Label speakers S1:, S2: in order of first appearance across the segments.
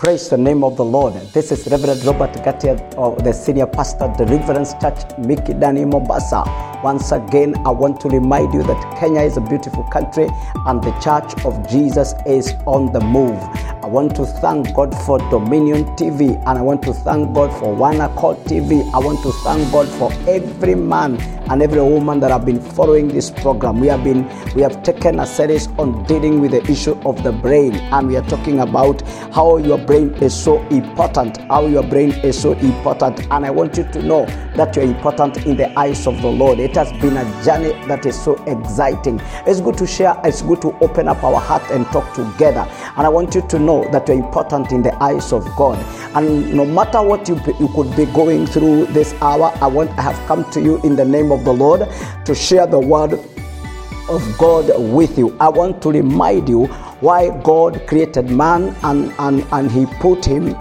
S1: Praise the name of the Lord. This is Reverend Robert Gatia, of the Senior Pastor, the Deliverance Church, Mikindani, Mombasa. Once again, I want to remind you that Kenya is a beautiful country and the Church of Jesus is on the move. I want to thank God for Dominion TV and I want to thank God for One Accord TV. I want to thank God for every man and every woman that have been following this program. We have been we have taken a series on dealing with the issue of the brain and we are talking about how your brain is so important, how your brain is so important and I want you to know that you're important in the eyes of the Lord. It has been a journey that is so exciting. It's good to share, it's good to open up our heart and talk together. And I want you to know that you're important in the eyes of God. And no matter what you, you could be going through this hour, I want I have come to you in the name of the Lord to share the word of God with you. I want to remind you why God created man and, and, and he put him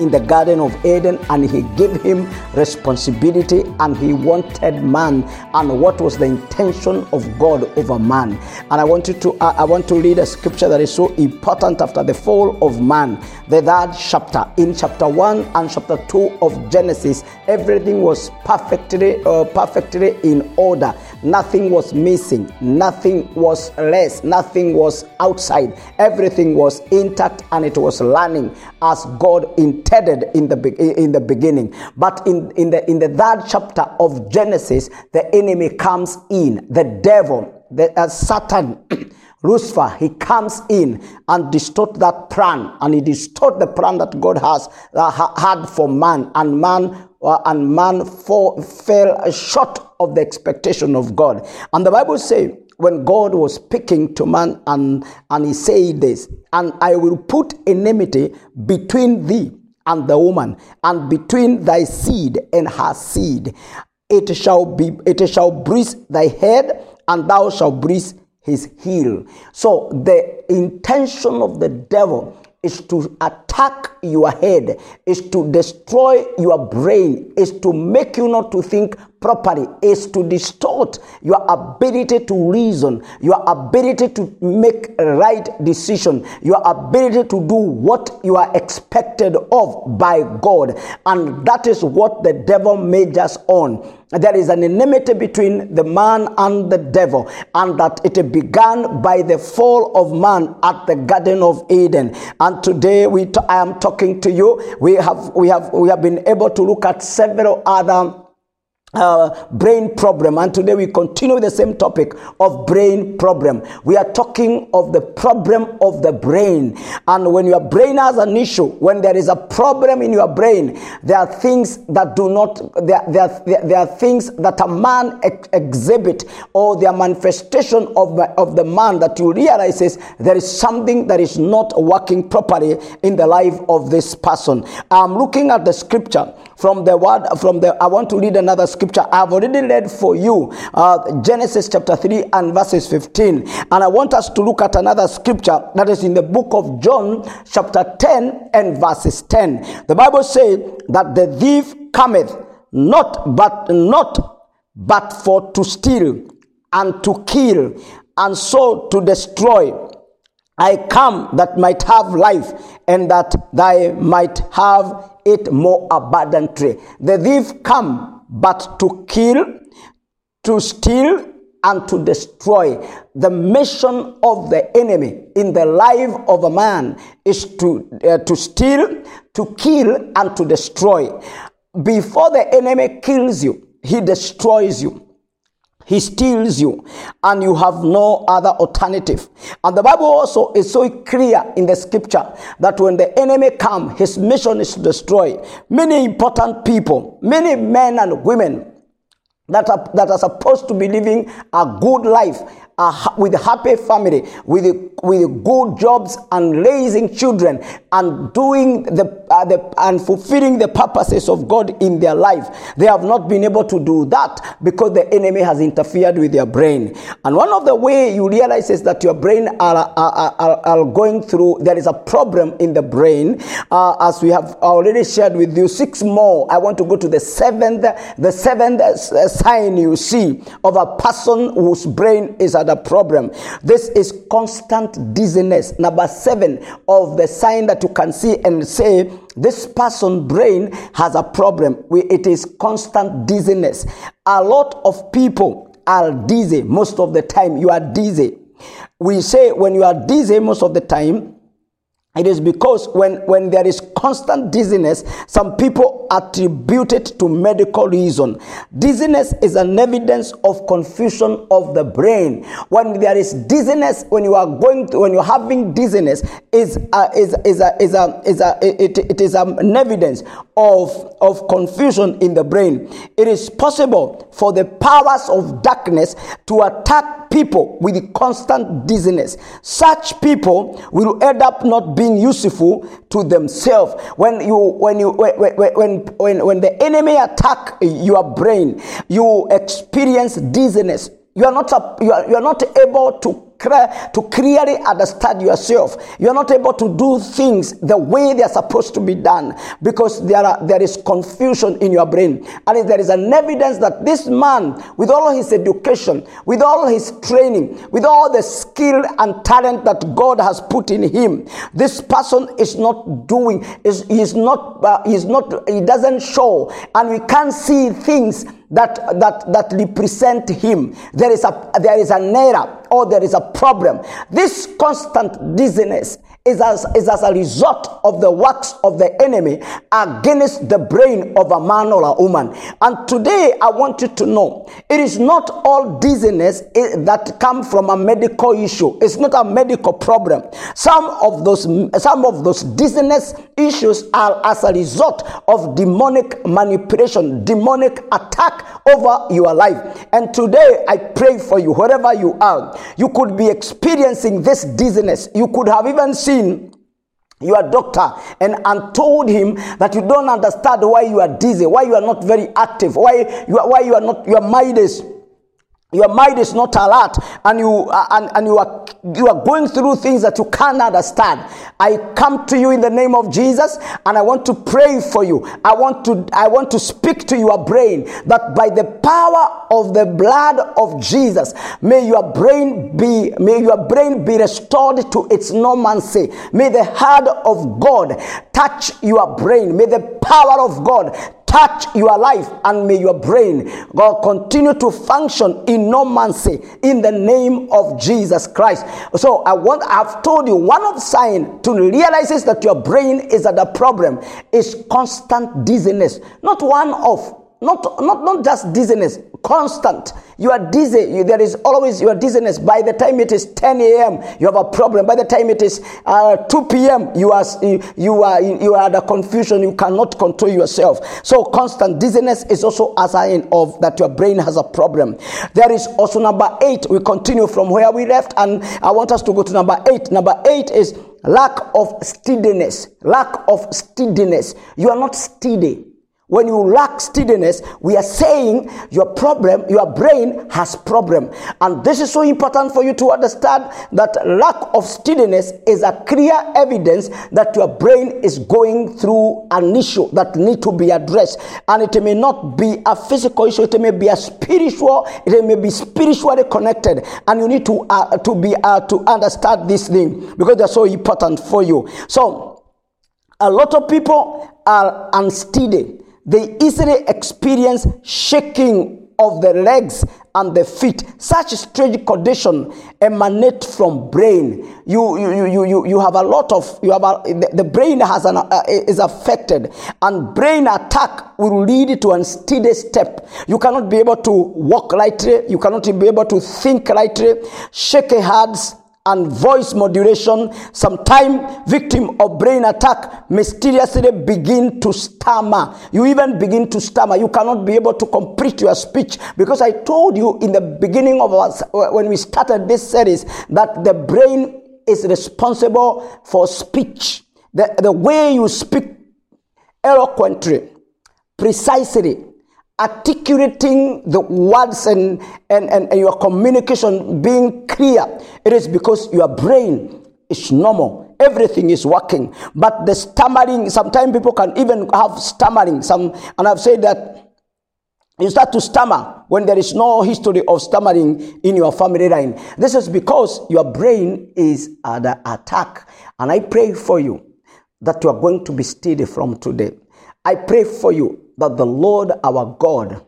S1: in the Garden of Eden and he gave him responsibility and he wanted man and what was the intention of God over man. And I want you to uh, I want to read a scripture that is so important after the fall of man. The third chapter in chapter 1 and chapter 2 of Genesis, everything was perfectly uh, perfectly in order. Nothing was missing, nothing was less, nothing was outside. Everything was intact and it was running as God intended in the in the beginning. But in, in the in the third chapter of Genesis, the enemy comes in, the devil, the uh, Satan. Lucifer, he comes in and distort that plan, and he distort the plan that God has uh, had for man, and man and man fall, fell short of the expectation of God. And the Bible says when God was speaking to man, and and he said this, and I will put enmity between thee and the woman, and between thy seed and her seed. It shall be, it shall bruise thy head, and thou shalt bruise his heel. So the intention of the devil is to attack your head, is to destroy your brain, is to make you not to think properly, is to distort your ability to reason, your ability to make right decision, your ability to do what you are expected of by God. And that is what the devil majors on. There is an enmity between the man and the devil, and that it began by the fall of man at the Garden of Eden. And today we t- I am talking to you. We have we have we have been able to look at several other uh, brain problem. And today we continue with the same topic of brain problem. We are talking of the problem of the brain. And when your brain has an issue when there is a problem in your brain there are things that do not there, there, there, there are things that a man ex- exhibit or the manifestation of, of the man that you realize is there is something that is not working properly in the life of this person. I'm looking at the scripture from the word from the i want to read another scripture. I've already read for you uh, genesis chapter 3 and verses 15 and i want us to look at another scripture that is in the book of john chapter 10 and verses 10 the bible says that the thief cometh not but not but for to steal and to kill and so to destroy I come that might have life and that thy might have it more abundantly. The thief come but to kill, to steal, and to destroy. The mission of the enemy in the life of a man is to, uh, to steal, to kill, and to destroy. Before the enemy kills you, he destroys you he steals you and you have no other alternative. And the bible also is so clear in the scripture that when the enemy come his mission is to destroy many important people many men and women that are, that are supposed to be living a good life uh, with a happy family, with, with good jobs and raising children and doing the, uh, the and fulfilling the purposes of God in their life. They have not been able to do that because the enemy has interfered with their brain. And one of the way you realize is that your brain are, are, are, are going through, there is a problem in the brain. Uh, as we have already shared with you, six more. I want to go to the seventh, the seventh sign you see of a person whose brain is at a problem. This is constant dizziness. Number seven of the sign that you can see and say, this person brain has a problem. It is constant dizziness. A lot of people are dizzy most of the time. You are dizzy. We say when you are dizzy most of the time, it is because when, when there is constant dizziness, some people attribute it to medical reason. Dizziness is an evidence of confusion of the brain. When there is dizziness, when you are going to, when you're having dizziness, is a, is is a, is a, is a it, it is an evidence of, of confusion in the brain. It is possible for the powers of darkness to attack people with constant dizziness. Such people will end up not being useful to themselves. When you when you when when when, when the enemy attack your brain, you experience dizziness. You are not you are, you are not able to to clearly understand yourself. You're not able to do things the way they're supposed to be done because there, are, there is confusion in your brain. And there is an evidence that this man, with all his education, with all his training, with all the skill and talent that God has put in him, this person is not doing, is, is not, uh, is not, he doesn't show, and we can't see things that that that represent him there is a there is an error or there is a problem this constant dizziness is as, is as a result of the works of the enemy against the brain of a man or a woman. And today I want you to know it is not all dizziness that come from a medical issue. It's not a medical problem. Some of those some of those dizziness issues are as a result of demonic manipulation, demonic attack over your life. And today I pray for you, wherever you are, you could be experiencing this dizziness. You could have even seen your doctor and, and told him that you don't understand why you are dizzy, why you are not very active, why you are, why you are not, your mind is your mind is not alert and you uh, and, and you are you are going through things that you can't understand. I come to you in the name of jesus and i want to pray for you. I want to i want to speak to your brain that by the power of the blood of jesus may your brain be may your brain be restored to its normalcy. May the heart of god touch your brain. May the power of god touch your life and may your brain God continue to function in normalcy in the name of Jesus Christ. So I want I've told you one of sign to realize is that your brain is at a problem is constant dizziness, not one of not not not just dizziness constant. You are dizzy. You, there is always your dizziness. By the time it is 10 a.m you have a problem. By the time it is uh, 2 p.m you are you, you are you are the confusion. You cannot control yourself. So constant dizziness is also a sign of that your brain has a problem. There is also number eight. We continue from where we left and i want us to go to number eight. Number eight is lack of steadiness. Lack of steadiness. You are not steady when you lack steadiness, we are saying your problem, your brain has problem. And this is so important for you to understand that lack of steadiness is a clear evidence that your brain is going through an issue that need to be addressed. And it may not be a physical issue, it may be a spiritual, it may be spiritually connected. And you need to, uh, to be, uh, to understand this thing because they're so important for you. So, a lot of people are unsteady they easily experience shaking of the legs and the feet. Such strange condition emanate from brain. You, you, you, you, you have a lot of, you have a, the, the brain has an, uh, is affected and brain attack will lead to unsteady step. You cannot be able to walk lightly. You cannot be able to think lightly. Shaky hands and voice modulation, sometime victim of brain attack mysteriously begin to stammer. You even begin to stammer. You cannot be able to complete your speech because I told you in the beginning of us when we started this series that the brain is responsible for speech. The, the way you speak eloquently, precisely, articulating the words and, and, and, and, your communication being clear, it is because your brain is normal. Everything is working. But the stammering, sometimes people can even have stammering. Some, and I've said that you start to stammer when there is no history of stammering in your family line. This is because your brain is under attack. And I pray for you that you are going to be steady from today. I pray for you that the Lord our God,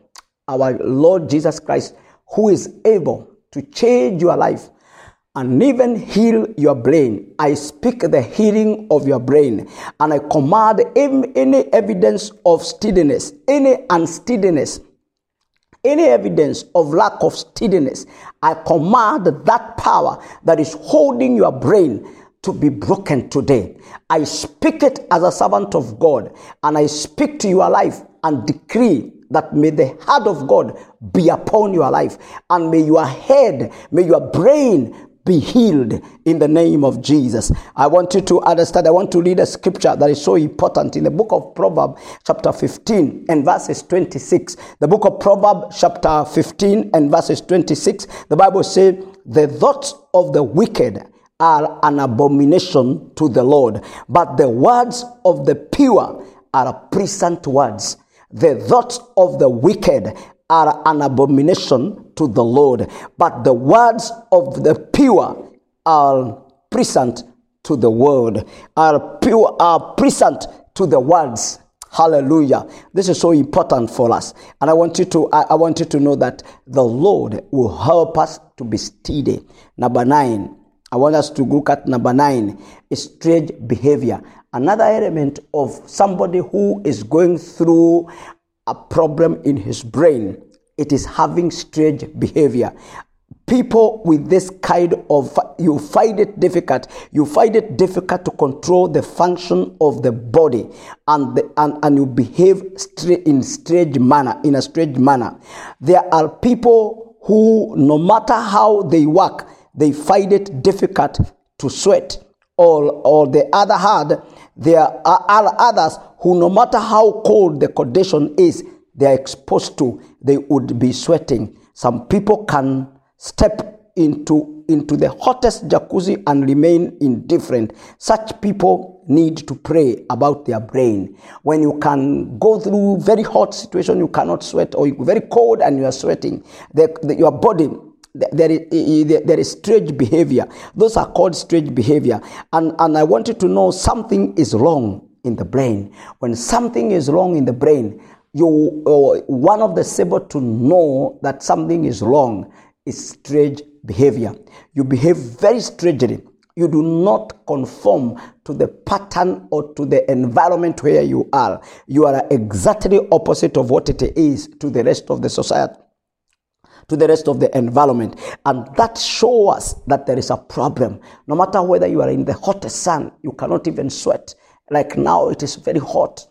S1: our Lord Jesus Christ, who is able to change your life and even heal your brain. I speak the healing of your brain and I command any evidence of steadiness, any unsteadiness, any evidence of lack of steadiness. I command that power that is holding your brain to be broken today. I speak it as a servant of God and I speak to your life and decree that may the heart of God be upon your life and may your head, may your brain be healed in the name of Jesus. I want you to understand. I want to read a scripture that is so important in the book of Proverbs, chapter 15 and verses 26. The book of Proverbs, chapter 15 and verses 26. The Bible says, The thoughts of the wicked are an abomination to the Lord, but the words of the pure are pleasant words. The thoughts of the wicked are an abomination to the Lord, but the words of the pure are pleasant to the world, are pure, are pleasant to the words. Hallelujah. This is so important for us. And I want you to I, I want you to know that the Lord will help us to be steady. Number nine. I want us to look at number nine strange behavior. Another element of somebody who is going through a problem in his brain. It is having strange behavior. People with this kind of, you find it difficult. You find it difficult to control the function of the body, and the, and, and you behave in strange manner, in a strange manner. There are people who, no matter how they work, they find it difficult to sweat. Or, or the other hand, there are others who, no matter how cold the condition is they are exposed to, they would be sweating. Some people can step into, into the hottest jacuzzi and remain indifferent. Such people need to pray about their brain. When you can go through very hot situation, you cannot sweat, or very cold and you are sweating, the, the, your body there is, there is strange behavior. Those are called strange behavior. And, and I want you to know something is wrong in the brain. When something is wrong in the brain, you uh, one of the symbol to know that something is wrong is strange behavior. You behave very strangely. You do not conform to the pattern or to the environment where you are. You are exactly opposite of what it is to the rest of the society to the rest of the environment. And that shows us that there is a problem. No matter whether you are in the hottest sun, you cannot even sweat. Like now, it is very hot.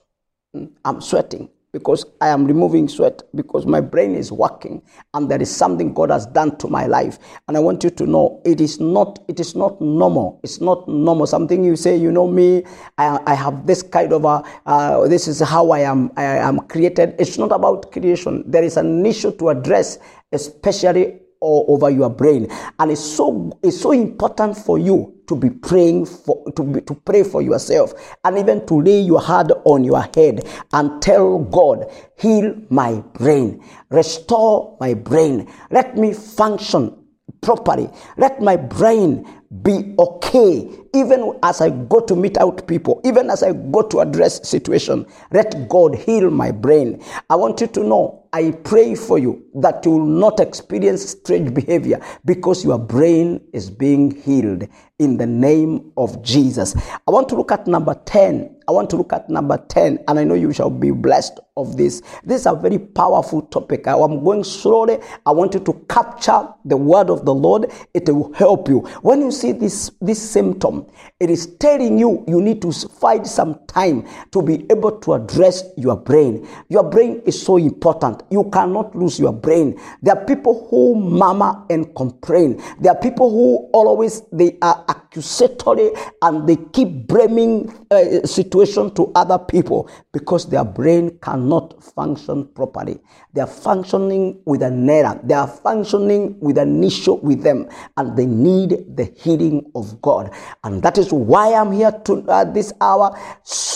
S1: Mm, I'm sweating because I am removing sweat because my brain is working and there is something God has done to my life. And I want you to know it is not it is not normal. It's not normal. Something you say, you know me, I, I have this kind of a uh, this is how I am I am created. It's not about creation. There is an issue to address, especially over your brain. And it's so it's so important for you to be praying for to be, to pray for yourself and even to lay your hand on your head and tell God, heal my brain, restore my brain, let me function properly, let my brain be okay even as I go to meet out people, even as I go to address situation. Let God heal my brain. I want you to know I pray for you that you will not experience strange behavior because your brain is being healed in the name of Jesus. I want to look at number 10. I want to look at number 10, and I know you shall be blessed of this. This is a very powerful topic. I am going slowly. I want you to capture the word of the Lord. It will help you. When you see this, this symptom, it is telling you you need to find some time to be able to address your brain. Your brain is so important. You cannot lose your brain. There are people who murmur and complain. There are people who always they are accusatory and they keep blaming uh, situation to other people because their brain cannot function properly. They are functioning with an error. They are functioning with an issue with them and they need the healing of God. And that is why I'm here to uh, this hour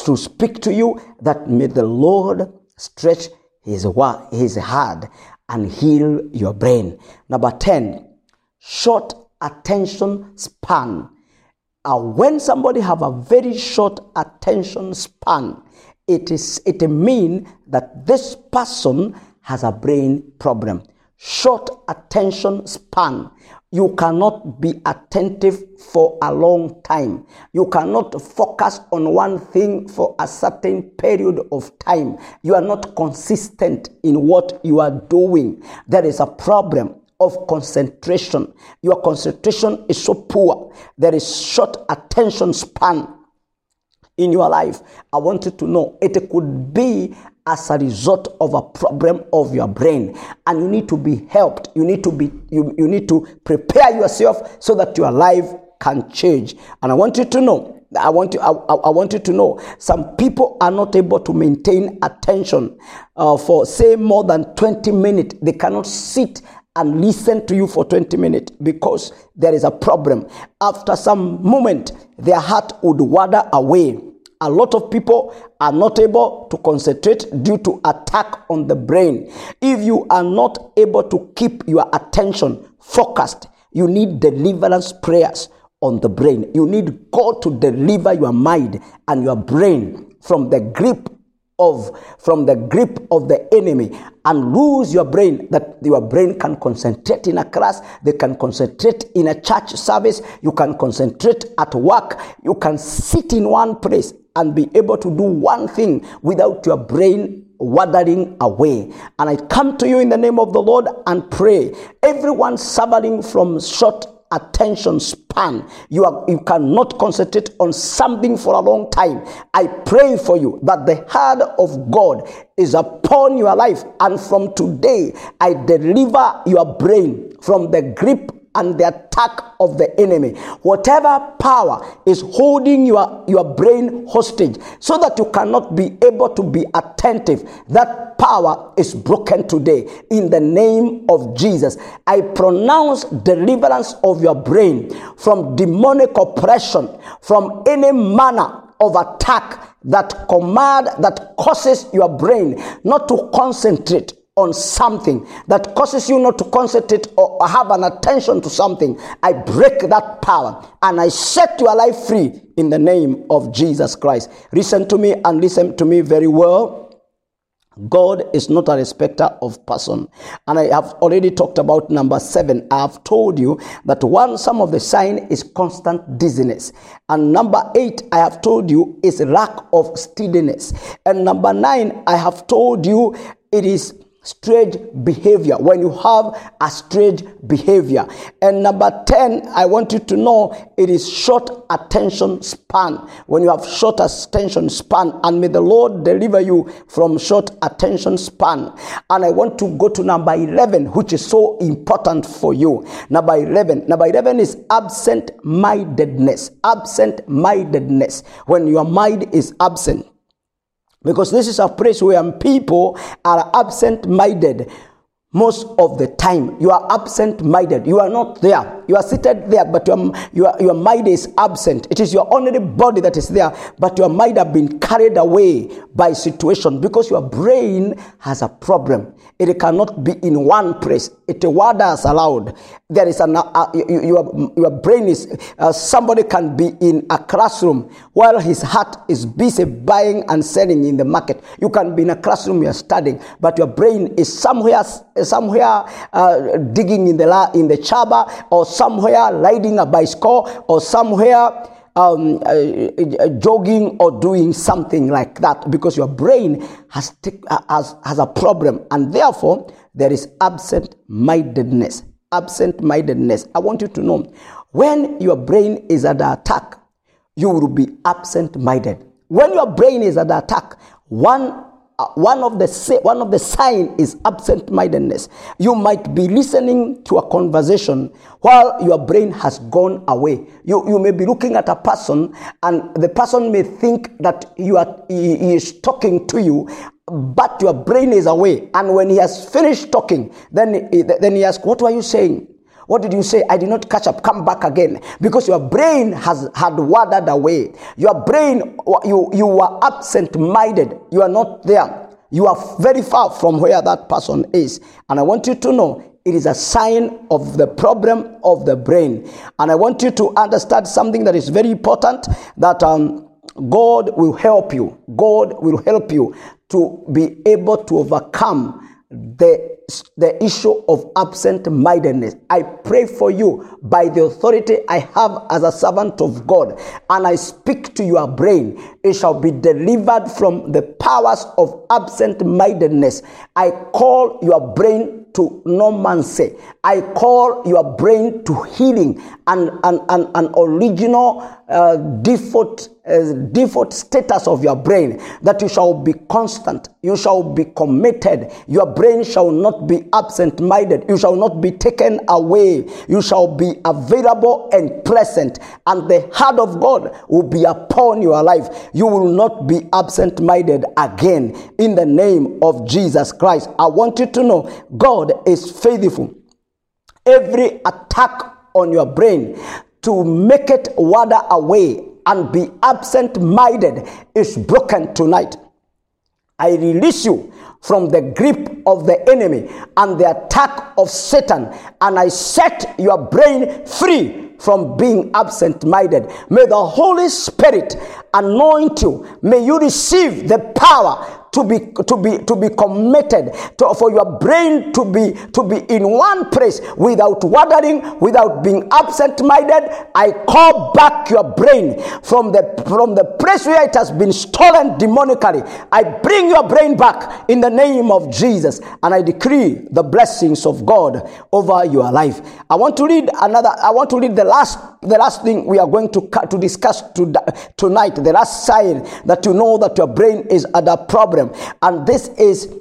S1: to speak to you that may the Lord stretch his, his hand and heal your brain. Number 10, short attention span. Uh, when somebody have a very short attention span, it is it mean that this person has a brain problem. Short attention span. You cannot be attentive for a long time. You cannot focus on one thing for a certain period of time. You are not consistent in what you are doing. There is a problem of concentration. Your concentration is so poor. There is short attention span in your life. I want you to know it could be as a result of a problem of your brain and you need to be helped you need to be you, you need to prepare yourself so that your life can change and i want you to know I want you, I, I want you to know some people are not able to maintain attention uh, for say more than 20 minutes. They cannot sit and listen to you for 20 minutes because there is a problem. After some moment, their heart would wander away a lot of people are not able to concentrate due to attack on the brain. If you are not able to keep your attention focused, you need deliverance prayers on the brain. You need God to deliver your mind and your brain from the grip of from the grip of the enemy and lose your brain that your brain can concentrate in a class they can concentrate in a church service you can concentrate at work you can sit in one place and be able to do one thing without your brain wandering away. And I come to you in the name of the Lord and pray. Everyone suffering from short attention span. You, are, you cannot concentrate on something for a long time. I pray for you that the hand of God is upon your life. And from today, I deliver your brain from the grip and the attack of the enemy. Whatever power is holding your, your brain hostage so that you cannot be able to be attentive, that power is broken today in the name of Jesus. I pronounce deliverance of your brain from demonic oppression, from any manner of attack that command that causes your brain not to concentrate on something that causes you not to concentrate or have an attention to something, I break that power and I set your life free in the name of Jesus Christ. Listen to me and listen to me very well. God is not a respecter of person. And I have already talked about number seven. I have told you that one, some of the sign is constant dizziness. And number eight, I have told you is lack of steadiness. And number nine, I have told you it is strange behavior. When you have a strange behavior. And number 10 i want you to know it is short attention span. When you have short attention span and may the lord deliver you from short attention span. And i want to go to number 11 which is so important for you. Number 11 number 11 is absent mindedness absent mindedness when your mind is absent because this is a place where people are absent minded most of the time. You are absent minded. You are not there. You are seated there, but your, your, your mind is absent. It is your only body that is there, but your mind have been carried away by situation because your brain has a problem. It cannot be in one place. It wanders aloud. There is an, uh, uh your, your brain is, uh, somebody can be in a classroom while his heart is busy buying and selling in the market. You can be in a classroom, you're studying, but your brain is somewhere, somewhere uh, digging in the, la- in the chaba or somewhere riding a bicycle or somewhere um, uh, uh, jogging or doing something like that because your brain has, t- uh, has, has a problem and therefore there is absent mindedness. Absent mindedness. I want you to know when your brain is under attack, you will be absent minded. When your brain is under attack, one Uh, one of the one of the sign is absent mindedness you might be listening to a conversation while your brain has gone away. You you may be looking at a person and the person may think that you are he, he is talking to you but your brain is away. And when he has finished talking then then he asks what were you saying what did you say? I did not catch up. Come back again. Because your brain has had wandered away. Your brain, you, you were absent minded. You are not there. You are very far from where that person is. And I want you to know it is a sign of the problem of the brain. And I want you to understand something that is very important that um, God will help you. God will help you to be able to overcome the, the issue of absent mindedness. I pray for you by the authority I have as a servant of God, and I speak to your brain. It shall be delivered from the powers of absent mindedness. I call your brain to normancy. I call your brain to healing and an, an, an original uh, default uh, default status of your brain that you shall be constant you shall be committed your brain shall not be absent minded you shall not be taken away you shall be available and present. and the heart of god will be upon your life you will not be absent minded again in the name of jesus christ i want you to know god is faithful every attack on your brain to make it wander away and be absent minded is broken tonight. I release you from the grip of the enemy and the attack of Satan, and I set your brain free from being absent minded. May the Holy Spirit anoint you. May you receive the power to be to be to be committed to, for your brain to be to be in one place without wandering without being absent minded i call back your brain from the from the place where it has been stolen demonically. I bring your brain back in the name of jesus and i decree the blessings of god over your life. I want to read another i want to read the last the last thing we are going to to discuss to, tonight the last sign that you know that your brain is at a problem. And this is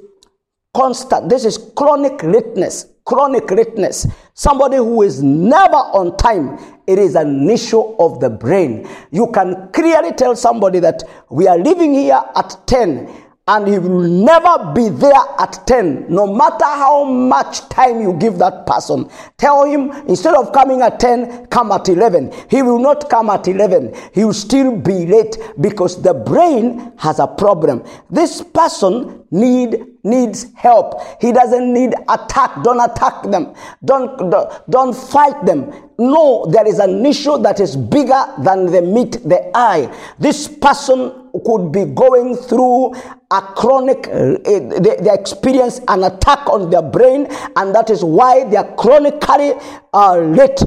S1: constant, this is chronic lateness. Chronic lateness. Somebody who is never on time. It is an issue of the brain. You can clearly tell somebody that we are living here at 10 and he will never be there at 10 no matter how much time you give that person. Tell him instead of coming at 10 come at 11 he will not come at 11 he will still be late because the brain has a problem. This person need needs help. He doesn't need attack. Don't attack them. Don't don't fight them. No there is an issue that is bigger than the meet the eye. This person could be going through a chronic uh, they, they, experience an attack on their brain and that is why they are chronically uh, late.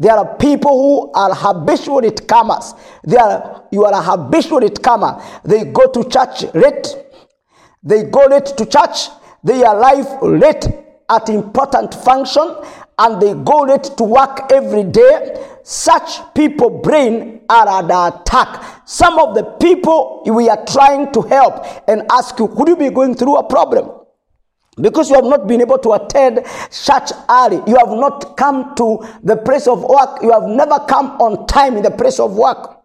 S1: There are people who are habitual it comers. They are you are a habitual it comer. They go to church late they go late to church, they arrive late at important function, and they go late to work every day. Such people brain are under attack. Some of the people we are trying to help and ask you, could you be going through a problem? Because you have not been able to attend church early, you have not come to the place of work, you have never come on time in the place of work.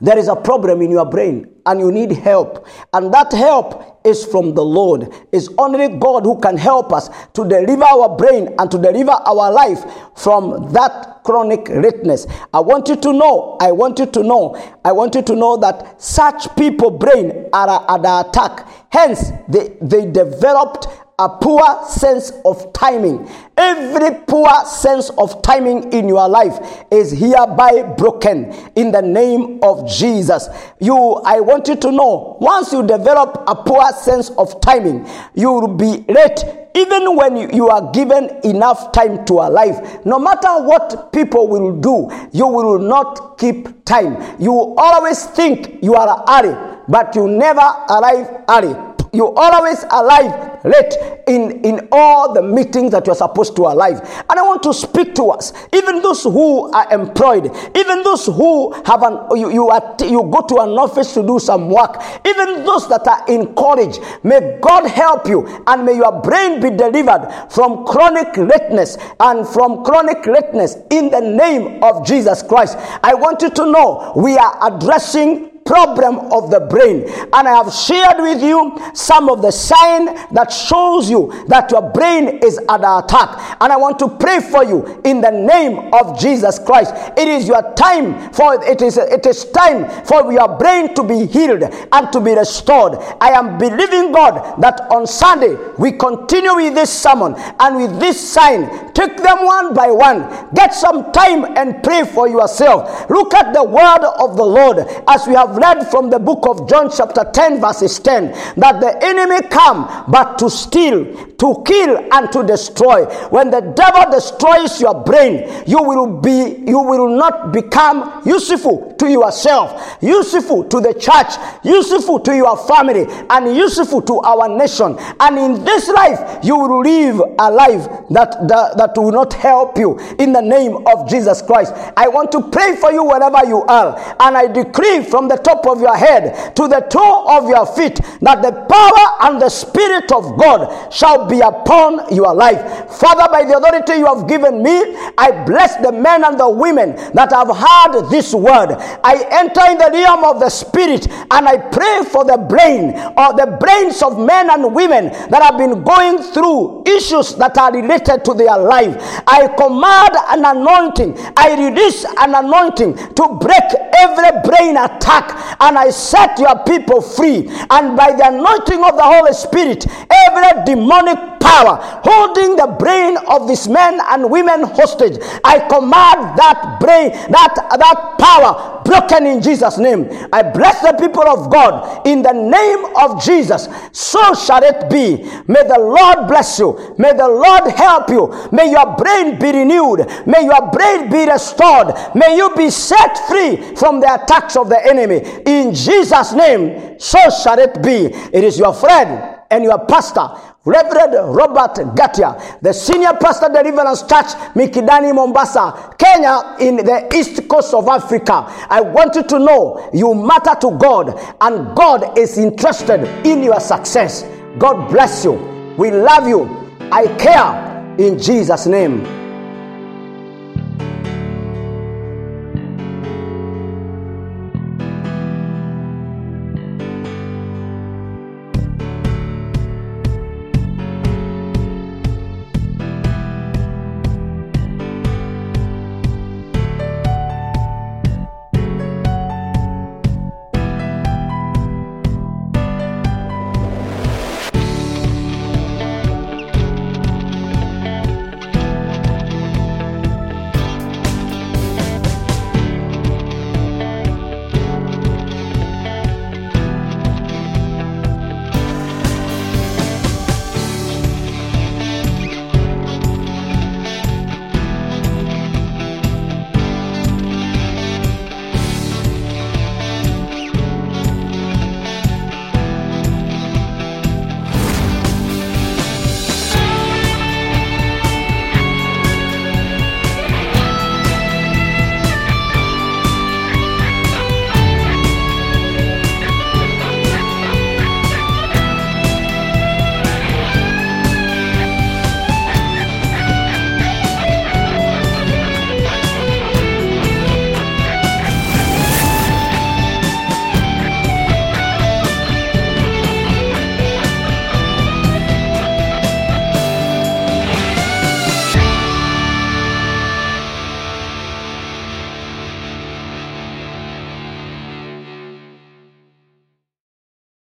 S1: There is a problem in your brain and you need help. And that help is from the Lord. It's only God who can help us to deliver our brain and to deliver our life from that chronic lateness. I want you to know, I want you to know, I want you to know that such people brain are under attack. Hence, they, they developed a poor sense of timing. Every poor sense of timing in your life is hereby broken in the name of Jesus. You, I want you to know, once you develop a poor sense of timing, you will be late even when you are given enough time to alive, no matter what people will do, you will not keep time. You always think you are early, but you never arrive early you always alive late in, in all the meetings that you're supposed to alive. And I want to speak to us, even those who are employed, even those who have an you, you, are, you go to an office to do some work, even those that are in college, may God help you and may your brain be delivered from chronic lateness and from chronic lateness in the name of Jesus Christ. I want you to know we are addressing problem of the brain. And I have shared with you some of the sign that shows you that your brain is under attack. And I want to pray for you in the name of Jesus Christ. It is your time for it is it is time for your brain to be healed and to be restored. I am believing God that on Sunday we continue with this sermon and with this sign. Take them one by one. Get some time and pray for yourself. Look at the word of the Lord as we have read from the book of John chapter 10 verses 10 that the enemy come but to steal, to kill and to destroy. When the devil destroys your brain, you will be you will not become useful to yourself, useful to the church, useful to your family and useful to our nation. And in this life you will live a life that that, that will not help you in the name of Jesus Christ. I want to pray for you wherever you are and I decree from the top of your head to the toe of your feet that the power and the spirit of God shall be upon your life. Father, by the authority you have given me, I bless the men and the women that have heard this word. I enter in the realm of the spirit and I pray for the brain or the brains of men and women that have been going through issues that are related to their life. I command an anointing. I release an anointing to break every brain attack and I set your people free. And by the anointing of the Holy Spirit, every demonic power holding the brain of these men and women hostage, I command that brain, that that power broken in Jesus' name. I bless the people of God in the name of Jesus. So shall it be. May the Lord bless you. May the Lord help you. May your brain be renewed. May your brain be restored. May you be set free from the attacks of the enemy. In Jesus' name, so shall it be. It is your friend and your pastor, Reverend Robert Gatia, the senior pastor Deliverance Church, Mikindani, Mombasa, Kenya, in the east coast of Africa. I want you to know you matter to God and God is interested in your success. God bless you. We love you. I care in Jesus' name.